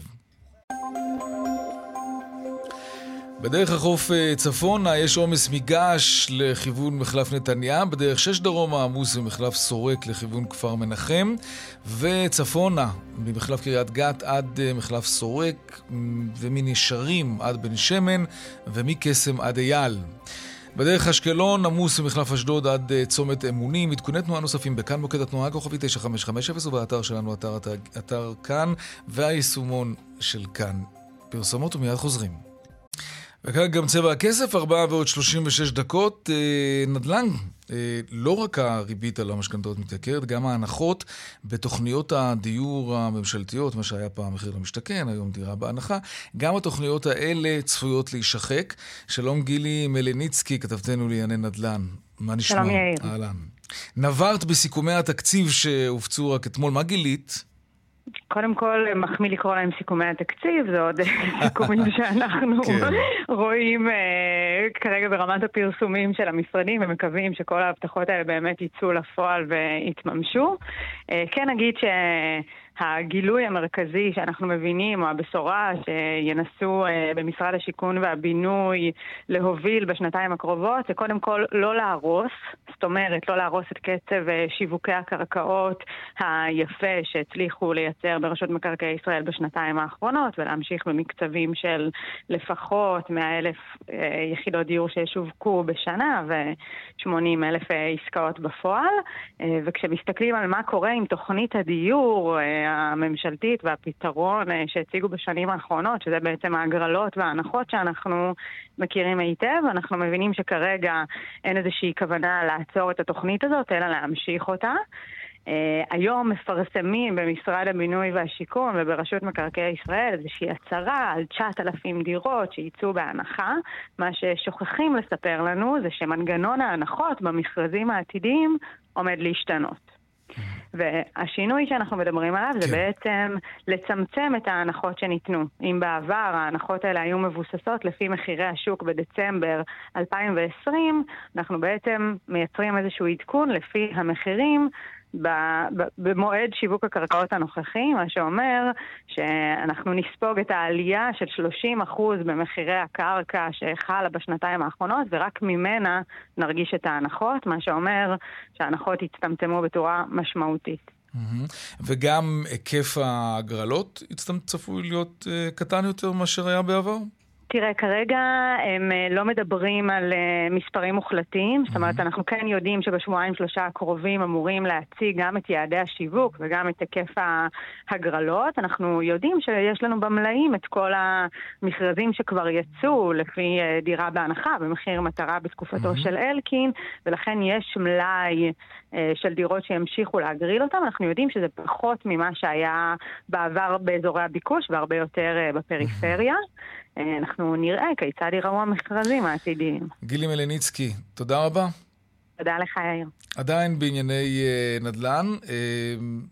בדרך החוף אה, צפונה יש עומס מגעש לכיוון מחלף נתניה, בדרך שש דרומה עמוס ממחלף סורק לכיוון כפר מנחם, וצפונה ממחלף קריית גת עד אה, מחלף סורק, ומנשרים עד בן שמן, ומקסם עד אייל. בדרך אשקלון עמוס ממחלף אשדוד עד uh, צומת אמונים. עדכוני תנועה נוספים בכאן מוקד התנועה כוכבי 9550 ובאתר שלנו, אתר, אתר, אתר כאן, והיישומון של כאן. פרסומות ומיד חוזרים. וכאן גם צבע הכסף, 4 ועוד 36 דקות. אה, נדל"ן, אה, לא רק הריבית על המשכנתאות מתייקרת, גם ההנחות בתוכניות הדיור הממשלתיות, מה שהיה פעם מחיר למשתכן, היום דירה בהנחה, גם התוכניות האלה צפויות להישחק. שלום גילי מלניצקי, כתבתנו לענייני נדל"ן. מה נשמע? שלום יאיר. אהלן. נברת בסיכומי התקציב שהופצו רק אתמול, מה גילית? קודם כל, מחמיא לקרוא להם סיכומי התקציב, זה עוד סיכומים שאנחנו כן. רואים uh, כרגע ברמת הפרסומים של המשרדים, ומקווים שכל ההבטחות האלה באמת יצאו לפועל ויתממשו. Uh, כן נגיד ש... הגילוי המרכזי שאנחנו מבינים, או הבשורה שינסו אה, במשרד השיכון והבינוי להוביל בשנתיים הקרובות, זה קודם כל לא להרוס, זאת אומרת, לא להרוס את קצב אה, שיווקי הקרקעות היפה שהצליחו לייצר ברשות מקרקעי ישראל בשנתיים האחרונות, ולהמשיך במקצבים של לפחות 100 אלף אה, יחידות דיור שישווקו בשנה ו-80 אלף עסקאות בפועל. וכשמסתכלים על מה קורה עם תוכנית הדיור, הממשלתית והפתרון שהציגו בשנים האחרונות, שזה בעצם ההגרלות וההנחות שאנחנו מכירים היטב. אנחנו מבינים שכרגע אין איזושהי כוונה לעצור את התוכנית הזאת, אלא להמשיך אותה. Uh, היום מפרסמים במשרד הבינוי והשיכון וברשות מקרקעי ישראל איזושהי הצהרה על 9,000 דירות שייצאו בהנחה. מה ששוכחים לספר לנו זה שמנגנון ההנחות במכרזים העתידיים עומד להשתנות. והשינוי שאנחנו מדברים עליו כן. זה בעצם לצמצם את ההנחות שניתנו. אם בעבר ההנחות האלה היו מבוססות לפי מחירי השוק בדצמבר 2020, אנחנו בעצם מייצרים איזשהו עדכון לפי המחירים במועד שיווק הקרקעות הנוכחי, מה שאומר שאנחנו נספוג את העלייה של 30% במחירי הקרקע שחלה בשנתיים האחרונות, ורק ממנה נרגיש את ההנחות, מה שאומר שההנחות יצטמצמו בצורה משמעותית. וגם היקף ההגרלות צפוי להיות אה, קטן יותר מאשר היה בעבר? תראה, כרגע הם אה, לא מדברים על אה, מספרים מוחלטים, זאת אומרת, אנחנו כן יודעים שבשבועיים שלושה הקרובים אמורים להציג גם את יעדי השיווק וגם את היקף ההגרלות. אנחנו יודעים שיש לנו במלאים את כל המכרזים שכבר יצאו לפי אה, דירה בהנחה במחיר מטרה בתקופתו של אלקין, ולכן יש מלאי של דירות שימשיכו להגריל אותם. אנחנו יודעים שזה פחות ממה שהיה בעבר באזורי הביקוש והרבה יותר בפריפריה. אה, אנחנו נראה כיצד ייראו המכרזים העתידיים. גילי מלניצקי, תודה רבה. תודה לך, יאיר. עדיין בענייני uh, נדל"ן, uh,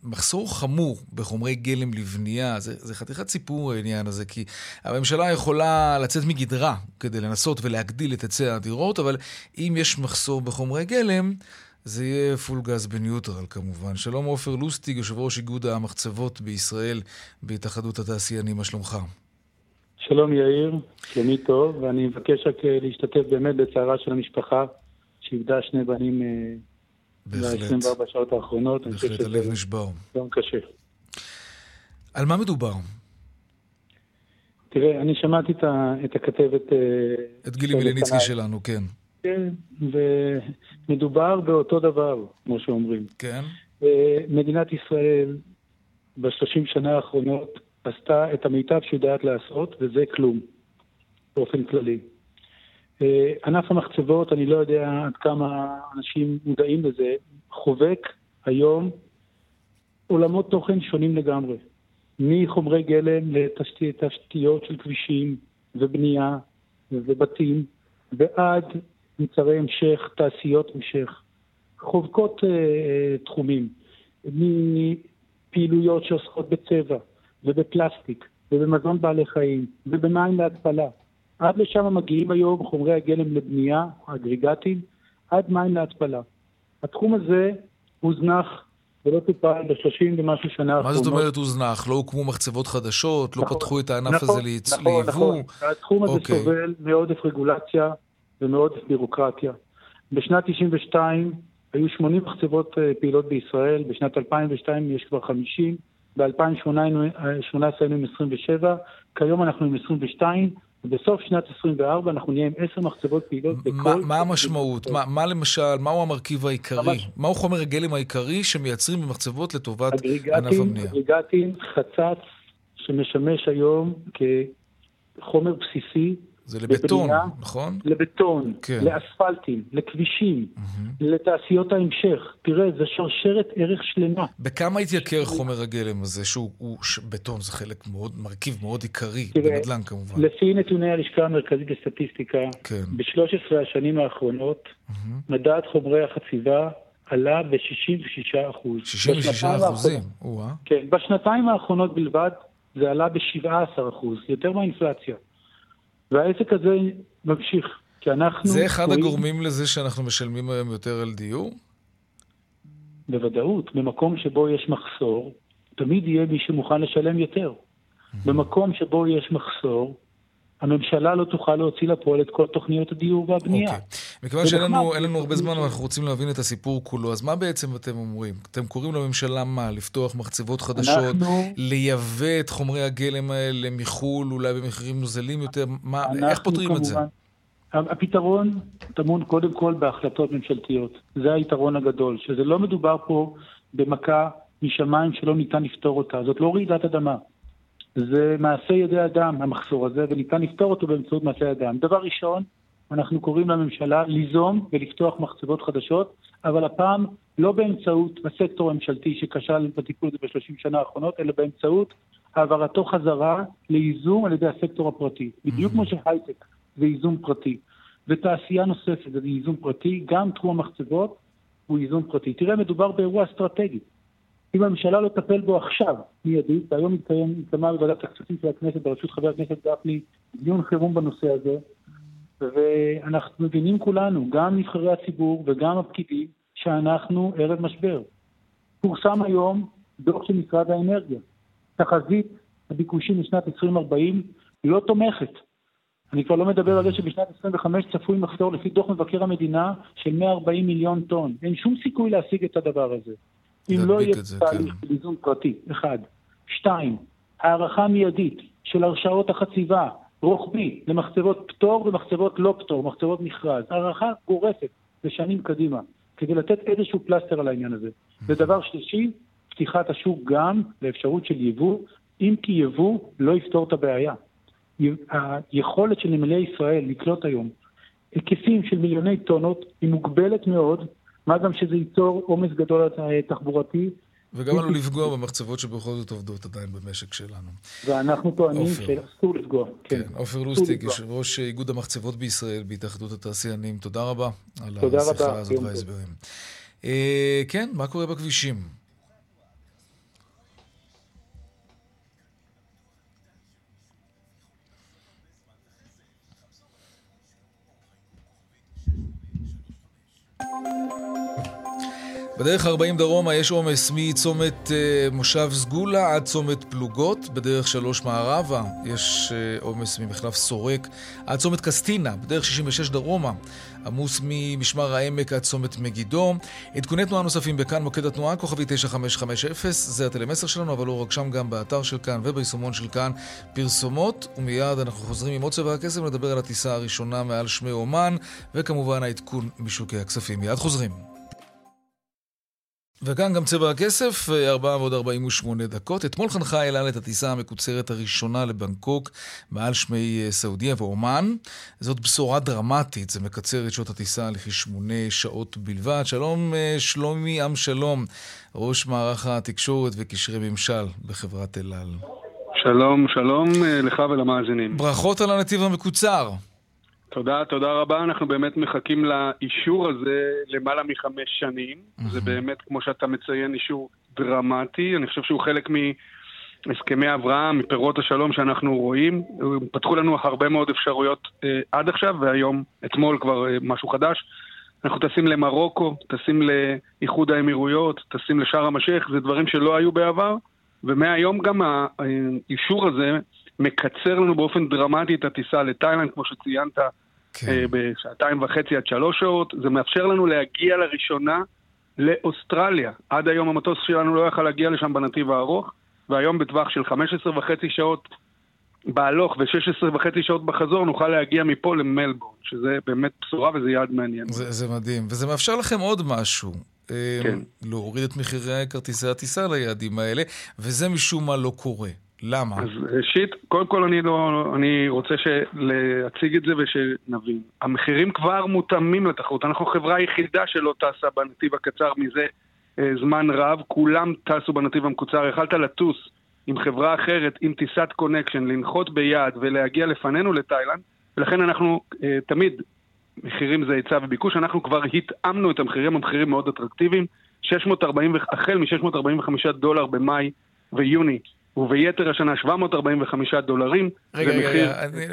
מחסור חמור בחומרי גלם לבנייה, זה, זה חתיכת סיפור העניין הזה, כי הממשלה יכולה לצאת מגדרה כדי לנסות ולהגדיל את היצע הדירות, אבל אם יש מחסור בחומרי גלם, זה יהיה פול גז בניוטרל כמובן. שלום עופר לוסטיג, יושב ראש איגוד המחצבות בישראל בהתאחדות התעשיינים, מה שלומך? שלום יאיר, שלומי טוב, ואני מבקש רק אה, להשתתף באמת בצערה של המשפחה, שאיבדה שני בנים אה, ב-24 שעות האחרונות. בהחלט, הלב נשבר. יום קשה. על מה מדובר? תראה, אני שמעתי את, הכתבת... אה, את גילי מליניצקי שלנו, כן. כן, ומדובר באותו דבר, כמו שאומרים. כן. מדינת ישראל בשלושים שנה האחרונות עשתה את המיטב שהיא יודעת לעשות, וזה כלום, באופן כללי. אה, ענף המחצבות, אני לא יודע עד כמה אנשים מודעים לזה, חובק היום עולמות תוכן שונים לגמרי. מחומרי גלם לתשתיות של כבישים ובנייה ובתים, ועד מוצרי המשך, תעשיות המשך. חובקות uh, תחומים, מפעילויות שעוסקות בצבע, ובפלסטיק, ובמזון בעלי חיים, ובמים להתפלה. עד לשם מגיעים היום חומרי הגלם לבנייה, האגריגטים, עד מים להתפלה. התחום הזה הוזנח ולא טופל בשלושים ומשהו שנה האחרונות. מה זאת אומרת הוזנח? לא הוקמו מחצבות חדשות? לא נכון, פתחו את הענף נכון, הזה. נכון, ליבוא? נכון, נכון. התחום הזה אוקיי. סובל מעודף רגולציה ומעודף בירוקרטיה. בשנת 92 היו 80 מחצבות אה, פעילות בישראל, בשנת 2002 יש כבר 50, ב-2018 היינו עם 27, כיום אנחנו עם 22, ובסוף שנת 24 אנחנו נהיה עם 10 מחצבות פעילות בכל... מה המשמעות? מה, מה למשל, מהו המרכיב העיקרי? ממש... מהו חומר הגלם העיקרי שמייצרים במחצבות לטובת ענף הבנייה? אגריגטים, חצץ, שמשמש היום כחומר בסיסי זה לבטון, בבנייה, נכון? לבטון, כן. לאספלטים, לכבישים, mm-hmm. לתעשיות ההמשך. תראה, זה שרשרת ערך שלמה. בכמה התייקר חומר הגלם הזה, שהוא הוא, ש... בטון זה חלק מאוד, מרכיב מאוד עיקרי, תראה, בנדל"ן כמובן. לפי נתוני הלשכה המרכזית לסטטיסטיקה, כן. ב-13 השנים האחרונות, mm-hmm. מדד חומרי החציבה עלה ב-66 אחוז. 66 אחוזים? כן, בשנתיים האחרונות בלבד זה עלה ב-17 אחוז, יותר מהאינפלציה. והעסק הזה ממשיך, כי אנחנו... זה אחד רואים... הגורמים לזה שאנחנו משלמים היום יותר על דיור? בוודאות. במקום שבו יש מחסור, תמיד יהיה מי שמוכן לשלם יותר. במקום שבו יש מחסור, הממשלה לא תוכל להוציא לפועל את כל תוכניות הדיור והבנייה. אוקיי. מכיוון שאין לנו, לנו הרבה זמן, אנחנו רוצים להבין את הסיפור כולו, אז מה בעצם אתם אומרים? אתם קוראים לממשלה מה? לפתוח מחצבות חדשות? אנחנו... לייבא את חומרי הגלם האלה מחו"ל, אולי במחירים נוזלים יותר? מה, איך פותרים כמובן, את זה? הפתרון טמון קודם כל בהחלטות ממשלתיות. זה היתרון הגדול, שזה לא מדובר פה במכה משמיים שלא ניתן לפתור אותה. זאת לא רעידת אדמה. זה מעשה ידי אדם, המחסור הזה, וניתן לפתור אותו באמצעות מעשה אדם. דבר ראשון, אנחנו קוראים לממשלה ליזום ולפתוח מחצבות חדשות, אבל הפעם לא באמצעות הסקטור הממשלתי שכשל בטיפול הזה בשלושים שנה האחרונות, אלא באמצעות העברתו חזרה לייזום על ידי הסקטור הפרטי. בדיוק כמו שהייטק זה ייזום פרטי, ותעשייה נוספת זה ייזום פרטי, גם תחום המחצבות הוא ייזום פרטי. תראה, מדובר באירוע אסטרטגי. אם הממשלה לא תטפל בו עכשיו, מיידית, והיום מתקיים, התקיימה בוועדת הכספים של הכנסת בראשות חבר הכנסת גפני דיון חירום בנושא הזה, ואנחנו מבינים כולנו, גם נבחרי הציבור וגם הפקידים, שאנחנו ערב משבר. פורסם היום דוח של משרד האנרגיה. תחזית הביקושים לשנת 2040 לא תומכת. אני כבר לא מדבר על זה שבשנת 25 צפוי מחסור לפי דוח מבקר המדינה של 140 מיליון טון. אין שום סיכוי להשיג את הדבר הזה. אם לא יהיה תהליך של איזון פרטי, אחד. שתיים, הערכה מיידית של הרשאות החציבה, רוחבי, למחצבות פטור ומחצבות לא פטור, מחצבות מכרז. הערכה גורפת לשנים קדימה, כדי לתת איזשהו פלסטר על העניין הזה. ודבר שלישי, פתיחת השוק גם לאפשרות של יבוא, אם כי יבוא לא יפתור את הבעיה. היכולת של נמלי ישראל לקלוט היום היקפים של מיליוני טונות היא מוגבלת מאוד, מה גם שזה ייצור עומס גדול תחבורתי. וגם עלול לפגוע במחצבות שבכל זאת עובדות עדיין במשק שלנו. ואנחנו טוענים שאסור לפגוע. כן, כן עופר לוסטיג, יושב ראש איגוד המחצבות בישראל בהתאחדות התעשיינים, תודה רבה על השיחה הזאת וההסברים. אה, כן, מה קורה בכבישים? בדרך 40 דרומה יש עומס מצומת אה, מושב סגולה עד צומת פלוגות, בדרך 3 מערבה יש אה, עומס ממחלף סורק עד צומת קסטינה, בדרך 66 דרומה עמוס ממשמר העמק עד צומת מגידו. עדכוני תנועה נוספים בכאן, מוקד התנועה, כוכבי 9550, זה הטלמסר שלנו, אבל לא רק שם, גם באתר של כאן וביישומון של כאן פרסומות. ומיד אנחנו חוזרים עם עוד צבע הכסף לדבר על הטיסה הראשונה מעל שמי אומן, וכמובן העדכון משוקי הכספים. מיד חוזרים. וכאן גם צבע הכסף, 4 ועוד 48 דקות. אתמול חנכה אל על את הטיסה המקוצרת הראשונה לבנקוק מעל שמי אה, סעודיה ואומן. זאת בשורה דרמטית, זה מקצר את שעות הטיסה לכשמונה שעות בלבד. שלום אה, שלומי עם שלום, ראש מערך התקשורת וקשרי ממשל בחברת אל על. שלום, שלום אה, לך ולמאזינים. ברכות על הנתיב המקוצר. תודה, תודה רבה. אנחנו באמת מחכים לאישור הזה למעלה מחמש שנים. Mm-hmm. זה באמת, כמו שאתה מציין, אישור דרמטי. אני חושב שהוא חלק מהסכמי אברהם, מפירות השלום שאנחנו רואים. פתחו לנו הרבה מאוד אפשרויות אה, עד עכשיו, והיום, אתמול כבר אה, משהו חדש. אנחנו טסים למרוקו, טסים לאיחוד האמירויות, טסים לשארם א-שייח, זה דברים שלא היו בעבר, ומהיום גם האישור הזה מקצר לנו באופן דרמטי את הטיסה לתאילנד, כמו שציינת, כן. אה, בשעתיים וחצי עד שלוש שעות. זה מאפשר לנו להגיע לראשונה לאוסטרליה. עד היום המטוס שלנו לא יכל להגיע לשם בנתיב הארוך, והיום בטווח של 15 וחצי שעות בהלוך ו-16 וחצי שעות בחזור נוכל להגיע מפה למלבורן, שזה באמת בשורה וזה יעד מעניין. זה, זה מדהים, וזה מאפשר לכם עוד משהו. אה, כן. להוריד את מחירי כרטיסי הטיסה ליעדים האלה, וזה משום מה לא קורה. למה? אז ראשית, קודם כל אני, לא, אני רוצה להציג את זה ושנבין. המחירים כבר מותאמים לתחרות. אנחנו חברה היחידה שלא טסה בנתיב הקצר מזה אה, זמן רב. כולם טסו בנתיב המקוצר. יכלת לטוס עם חברה אחרת, עם טיסת connection, לנחות ביעד ולהגיע לפנינו לתאילנד, ולכן אנחנו אה, תמיד, מחירים זה היצע וביקוש, אנחנו כבר התאמנו את המחירים, המחירים מאוד אטרקטיביים. 640, החל מ-645 דולר במאי ויוני וביתר השנה 745 דולרים. רגע, רגע, מחיר... אני,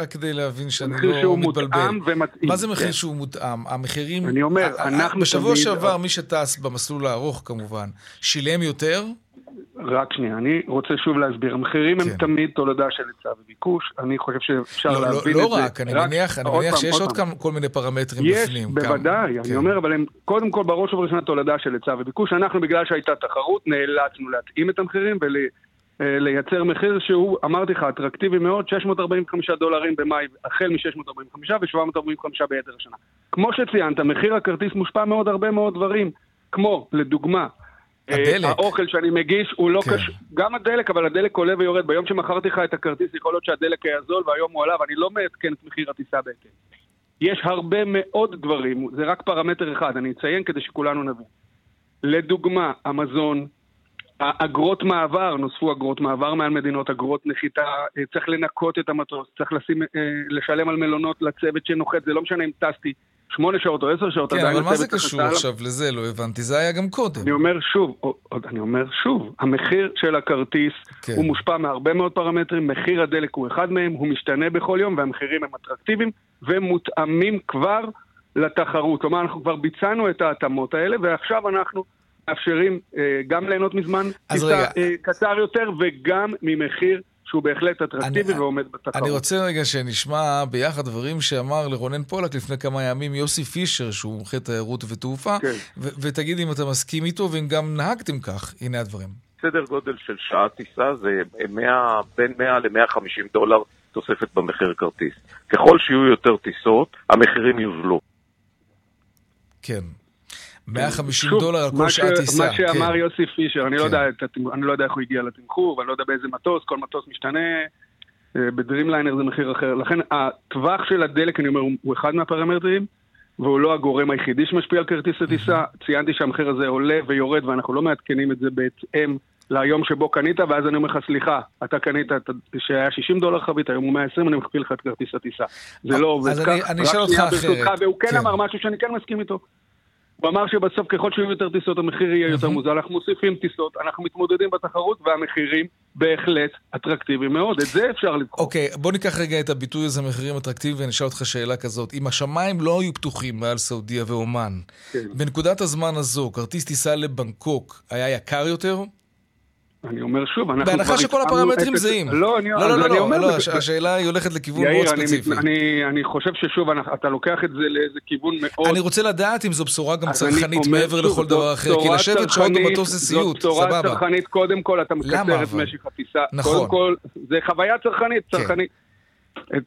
רק כדי להבין שאני לא מתבלבל. ומתאים. מה זה מחיר כן. שהוא מותאם? המחירים... אני אומר, אנחנו... בשבוע תמיד... שעבר, מי שטס במסלול הארוך כמובן, שילם יותר? רק שנייה, אני רוצה שוב להסביר. המחירים כן. הם תמיד תולדה של היצע וביקוש. אני חושב שאפשר לא, לא להבין לא, את לא זה. רק, אני רק, מניח, אני מניח שיש עוד כמה, כל מיני פרמטרים יש, בפנים. יש, בוודאי, כמה, אני כן. אומר, אבל הם קודם כל בראש ובראשונה תולדה של היצע וביקוש. אנחנו, בגלל שהייתה תחרות, נאלצנו להתאים את המחירים ול... אה, לייצר מחיר שהוא, אמרתי לך, אטרקטיבי מאוד, 645 דולרים במאי, החל מ-645 ו-745 ביתר השנה. כמו שציינת, מחיר הכרטיס מושפע מאוד הרבה מאוד דברים, כמו, לדוגמה, הדלק. האוכל שאני מגיש הוא לא כן. קשור, גם הדלק, אבל הדלק עולה ויורד. ביום שמכרתי לך את הכרטיס, יכול להיות שהדלק היה זול והיום הוא עלה, ואני לא מעדכן את מחיר הטיסה בהתאם. יש הרבה מאוד דברים, זה רק פרמטר אחד, אני אציין כדי שכולנו נבין. לדוגמה, המזון, אגרות מעבר, נוספו אגרות מעבר מעל מדינות, אגרות נחיתה, אה, צריך לנקות את המטוס, צריך לשים, אה, לשלם על מלונות לצוות שנוחת, זה לא משנה אם טסתי שמונה שעות או עשר שעות, כן, אבל מה זה קשור עכשיו לזה? לא הבנתי. זה היה גם קודם. אני אומר שוב, אני אומר שוב, המחיר של הכרטיס כן. הוא מושפע מהרבה מאוד פרמטרים, מחיר הדלק הוא אחד מהם, הוא משתנה בכל יום והמחירים הם אטרקטיביים ומותאמים כבר לתחרות. כלומר, אנחנו כבר ביצענו את ההתאמות האלה ועכשיו אנחנו מאפשרים אה, גם ליהנות מזמן טיסה רגע. אה, קצר יותר וגם ממחיר שהוא בהחלט אטרקטיבי אני- ועומד בתחרות. אני רוצה רגע שנשמע ביחד דברים שאמר לרונן פולק לפני כמה ימים יוסי פישר, שהוא מומחה תיירות ותעופה, כן. ותגיד אם אתה מסכים איתו ואם גם נהגתם כך. הנה הדברים. סדר גודל של שעה טיסה זה 100, בין 100 ל-150 דולר תוספת במחיר כרטיס. ככל שיהיו יותר טיסות, המחירים יוזלו. כן. 150 שוב, דולר על כל שעת טיסה. מה שאמר כן. יוסי פישר, אני לא כן. יודע את התמ- אני לא יודע איך הוא הגיע לתמחור, ואני לא יודע באיזה מטוס, כל מטוס משתנה. אה, בדרימליינר זה מחיר אחר. לכן הטווח של הדלק, אני אומר, הוא- אחד מהפרמטרים, והוא לא הגורם היחידי שמשפיע על כרטיס הטיסה. ציינתי שהמחיר הזה עולה ויורד, ואנחנו לא מעדכנים את זה בהתאם ליום שבו קנית, ואז אני אומר לך, סליחה, אתה קנית שהיה 60 דולר חבית, היום הוא 120, אני מכפיל לך את כרטיס הטיסה. זה לא עובד אז כך. אני- אני אשאל אותך אחרת. והוא כן כן. אמר משהו שאני כן מסכים איתו. הוא אמר שבסוף ככל שיהיו יותר טיסות המחיר יהיה יותר מוזל, אנחנו מוסיפים טיסות, אנחנו מתמודדים בתחרות והמחירים בהחלט אטרקטיביים מאוד, את זה אפשר לבחור. אוקיי, בוא ניקח רגע את הביטוי הזה, מחירים אטרקטיביים, ואני אשאל אותך שאלה כזאת. אם השמיים לא היו פתוחים מעל סעודיה ואומן, כן. בנקודת הזמן הזו, כרטיס טיסה לבנקוק היה יקר יותר? אני אומר שוב, אנחנו בהנחה כבר שכל התאמנו הפרמטרים את- זהים. לא, אני לא, אז לא, אני לא, אומר, לא, הש- השאלה היא הולכת לכיוון מאוד יאיר, אני, ספציפי. מת- אני, אני חושב ששוב, אנחנו- אתה לוקח את זה לאיזה כיוון מאוד... אני רוצה לדעת אם זו בשורה גם אני צרכנית מעבר שוב, לכל זו דבר אחר, כי בשורה לשבת שעות במטוס זה סיוט, זאת בשורה סבבה. צרכנית, קודם כל אתה מקצר את? משך הטיסה. נכון. קודם כל, זה חוויה צרכנית, כן. צרכנית.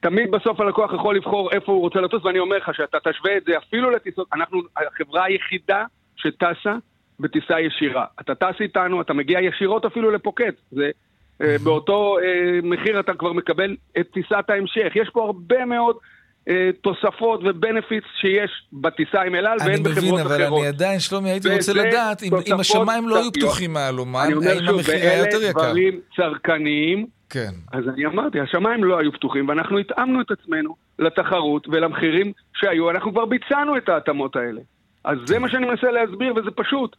תמיד בסוף הלקוח יכול לבחור איפה הוא רוצה לטוס, ואני אומר לך שאתה תשווה את זה אפילו לטיסות, אנחנו החברה היחידה שטסה בטיסה ישירה. אתה טס איתנו, אתה מגיע ישירות אפילו לפוקט. זה, אה, באותו אה, מחיר אתה כבר מקבל את טיסת ההמשך. יש פה הרבה מאוד אה, תוספות ובנפיטס שיש בטיסה עם אל על אני ואין מבין, בחברות אבל אחרות. אני עדיין, שלומי, הייתי רוצה לדעת אם- אם השמיים לא היו. פתוחים אני אומר האם המחיר היה יותר ואלה יקר? דברים צרכניים. כן. אז אני אמרתי, השמיים לא היו פתוחים, ואנחנו התאמנו את עצמנו לתחרות ולמחירים שהיו, אנחנו כבר ביצענו את ההתאמות האלה. אז זה מה שאני מנסה להסביר, וזה פשוט.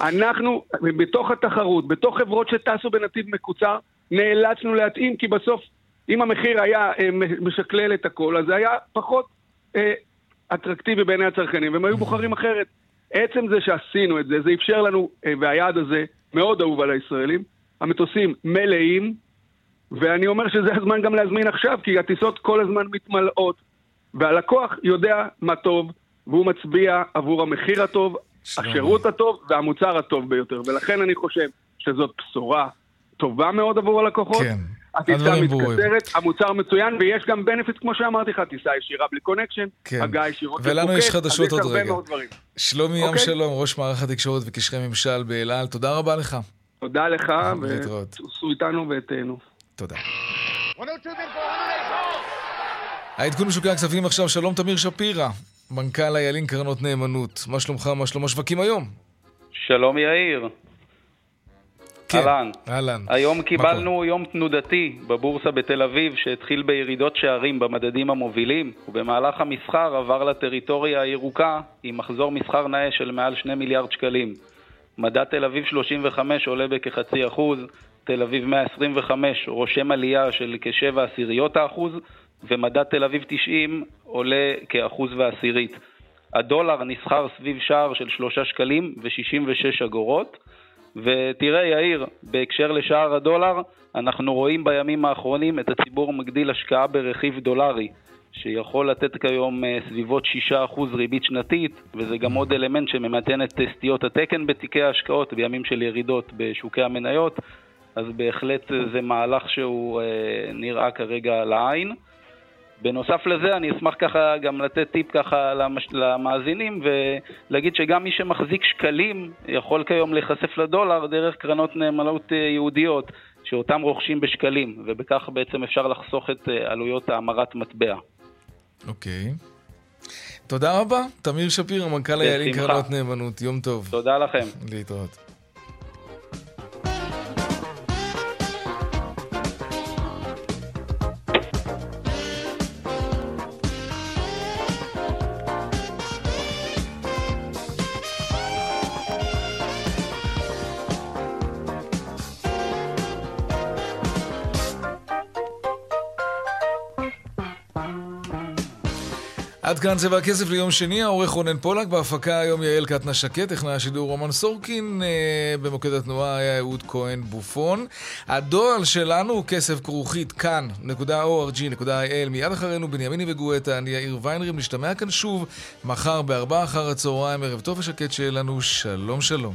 אנחנו, בתוך התחרות, בתוך חברות שטסו בנתיב מקוצר, נאלצנו להתאים, כי בסוף, אם המחיר היה אה, משקלל את הכל, אז זה היה פחות אה, אטרקטיבי בעיני הצרכנים, והם היו בוחרים אחרת. עצם זה שעשינו את זה, זה אפשר לנו, אה, והיעד הזה מאוד אהוב על הישראלים, המטוסים מלאים, ואני אומר שזה הזמן גם להזמין עכשיו, כי הטיסות כל הזמן מתמלאות, והלקוח יודע מה טוב, והוא מצביע עבור המחיר הטוב, השירות הטוב והמוצר הטוב ביותר. ולכן אני חושב שזאת בשורה טובה מאוד עבור הלקוחות. כן. הטיסה הדברים ברורים. מתקצרת, המוצר מצוין, ויש גם benefit, כמו שאמרתי לך, טיסה ישירה בלי connection, כן. הגעה ישירות ולנו לפוקט, יש אז חדשות עוד רגע. שלומי ים אוקיי. שלום, ראש מערך התקשורת וקשרי ממשל באל על, תודה רבה לך. תודה לך. ותעשו איתנו ותהנו. תודה. העדכון בשוקי הכספים עכשיו, שלום תמיר שפירא, מנכ"ל איילין קרנות נאמנות. מה שלומך, מה שלום השווקים היום? שלום יאיר. כן, אהלן. אהלן. היום קיבלנו יום תנודתי בבורסה בתל אביב שהתחיל בירידות שערים במדדים המובילים ובמהלך המסחר עבר לטריטוריה הירוקה עם מחזור מסחר נאה של מעל 2 מיליארד שקלים. מדד תל אביב 35 עולה בכחצי אחוז, תל אביב 125 רושם עלייה של כשבע עשיריות האחוז ומדד תל אביב 90 עולה כאחוז ועשירית. הדולר נסחר סביב שער של 3 שקלים ו-66 אגורות ותראה יאיר, בהקשר לשער הדולר, אנחנו רואים בימים האחרונים את הציבור מגדיל השקעה ברכיב דולרי, שיכול לתת כיום אה, סביבות 6% ריבית שנתית, וזה גם עוד אלמנט שממתן את סטיות התקן בתיקי ההשקעות בימים של ירידות בשוקי המניות, אז בהחלט אה, זה מהלך שהוא אה, נראה כרגע לעין. בנוסף לזה, אני אשמח ככה גם לתת טיפ ככה למש... למאזינים ולהגיד שגם מי שמחזיק שקלים יכול כיום להיחשף לדולר דרך קרנות נאמנות יהודיות, שאותם רוכשים בשקלים, ובכך בעצם אפשר לחסוך את עלויות ההמרת מטבע. אוקיי. Okay. תודה רבה, תמיר שפירא, מנכ"ל היעלים קרנות נאמנות. יום טוב. תודה לכם. להתראות. כאן צבע הכסף ליום שני, העורך רונן פולק, בהפקה היום יעל קטנה שקט, טכנאי השידור רומן סורקין, אה, במוקד התנועה היה אהוד כהן בופון. הדואל שלנו הוא כסף כרוכית כאן.org.il, מיד אחרינו בנימיני וגואטה, אני יאיר ויינרים, נשתמע כאן שוב מחר בארבעה אחר הצהריים, ערב טוב ושקט שיהיה לנו, שלום שלום.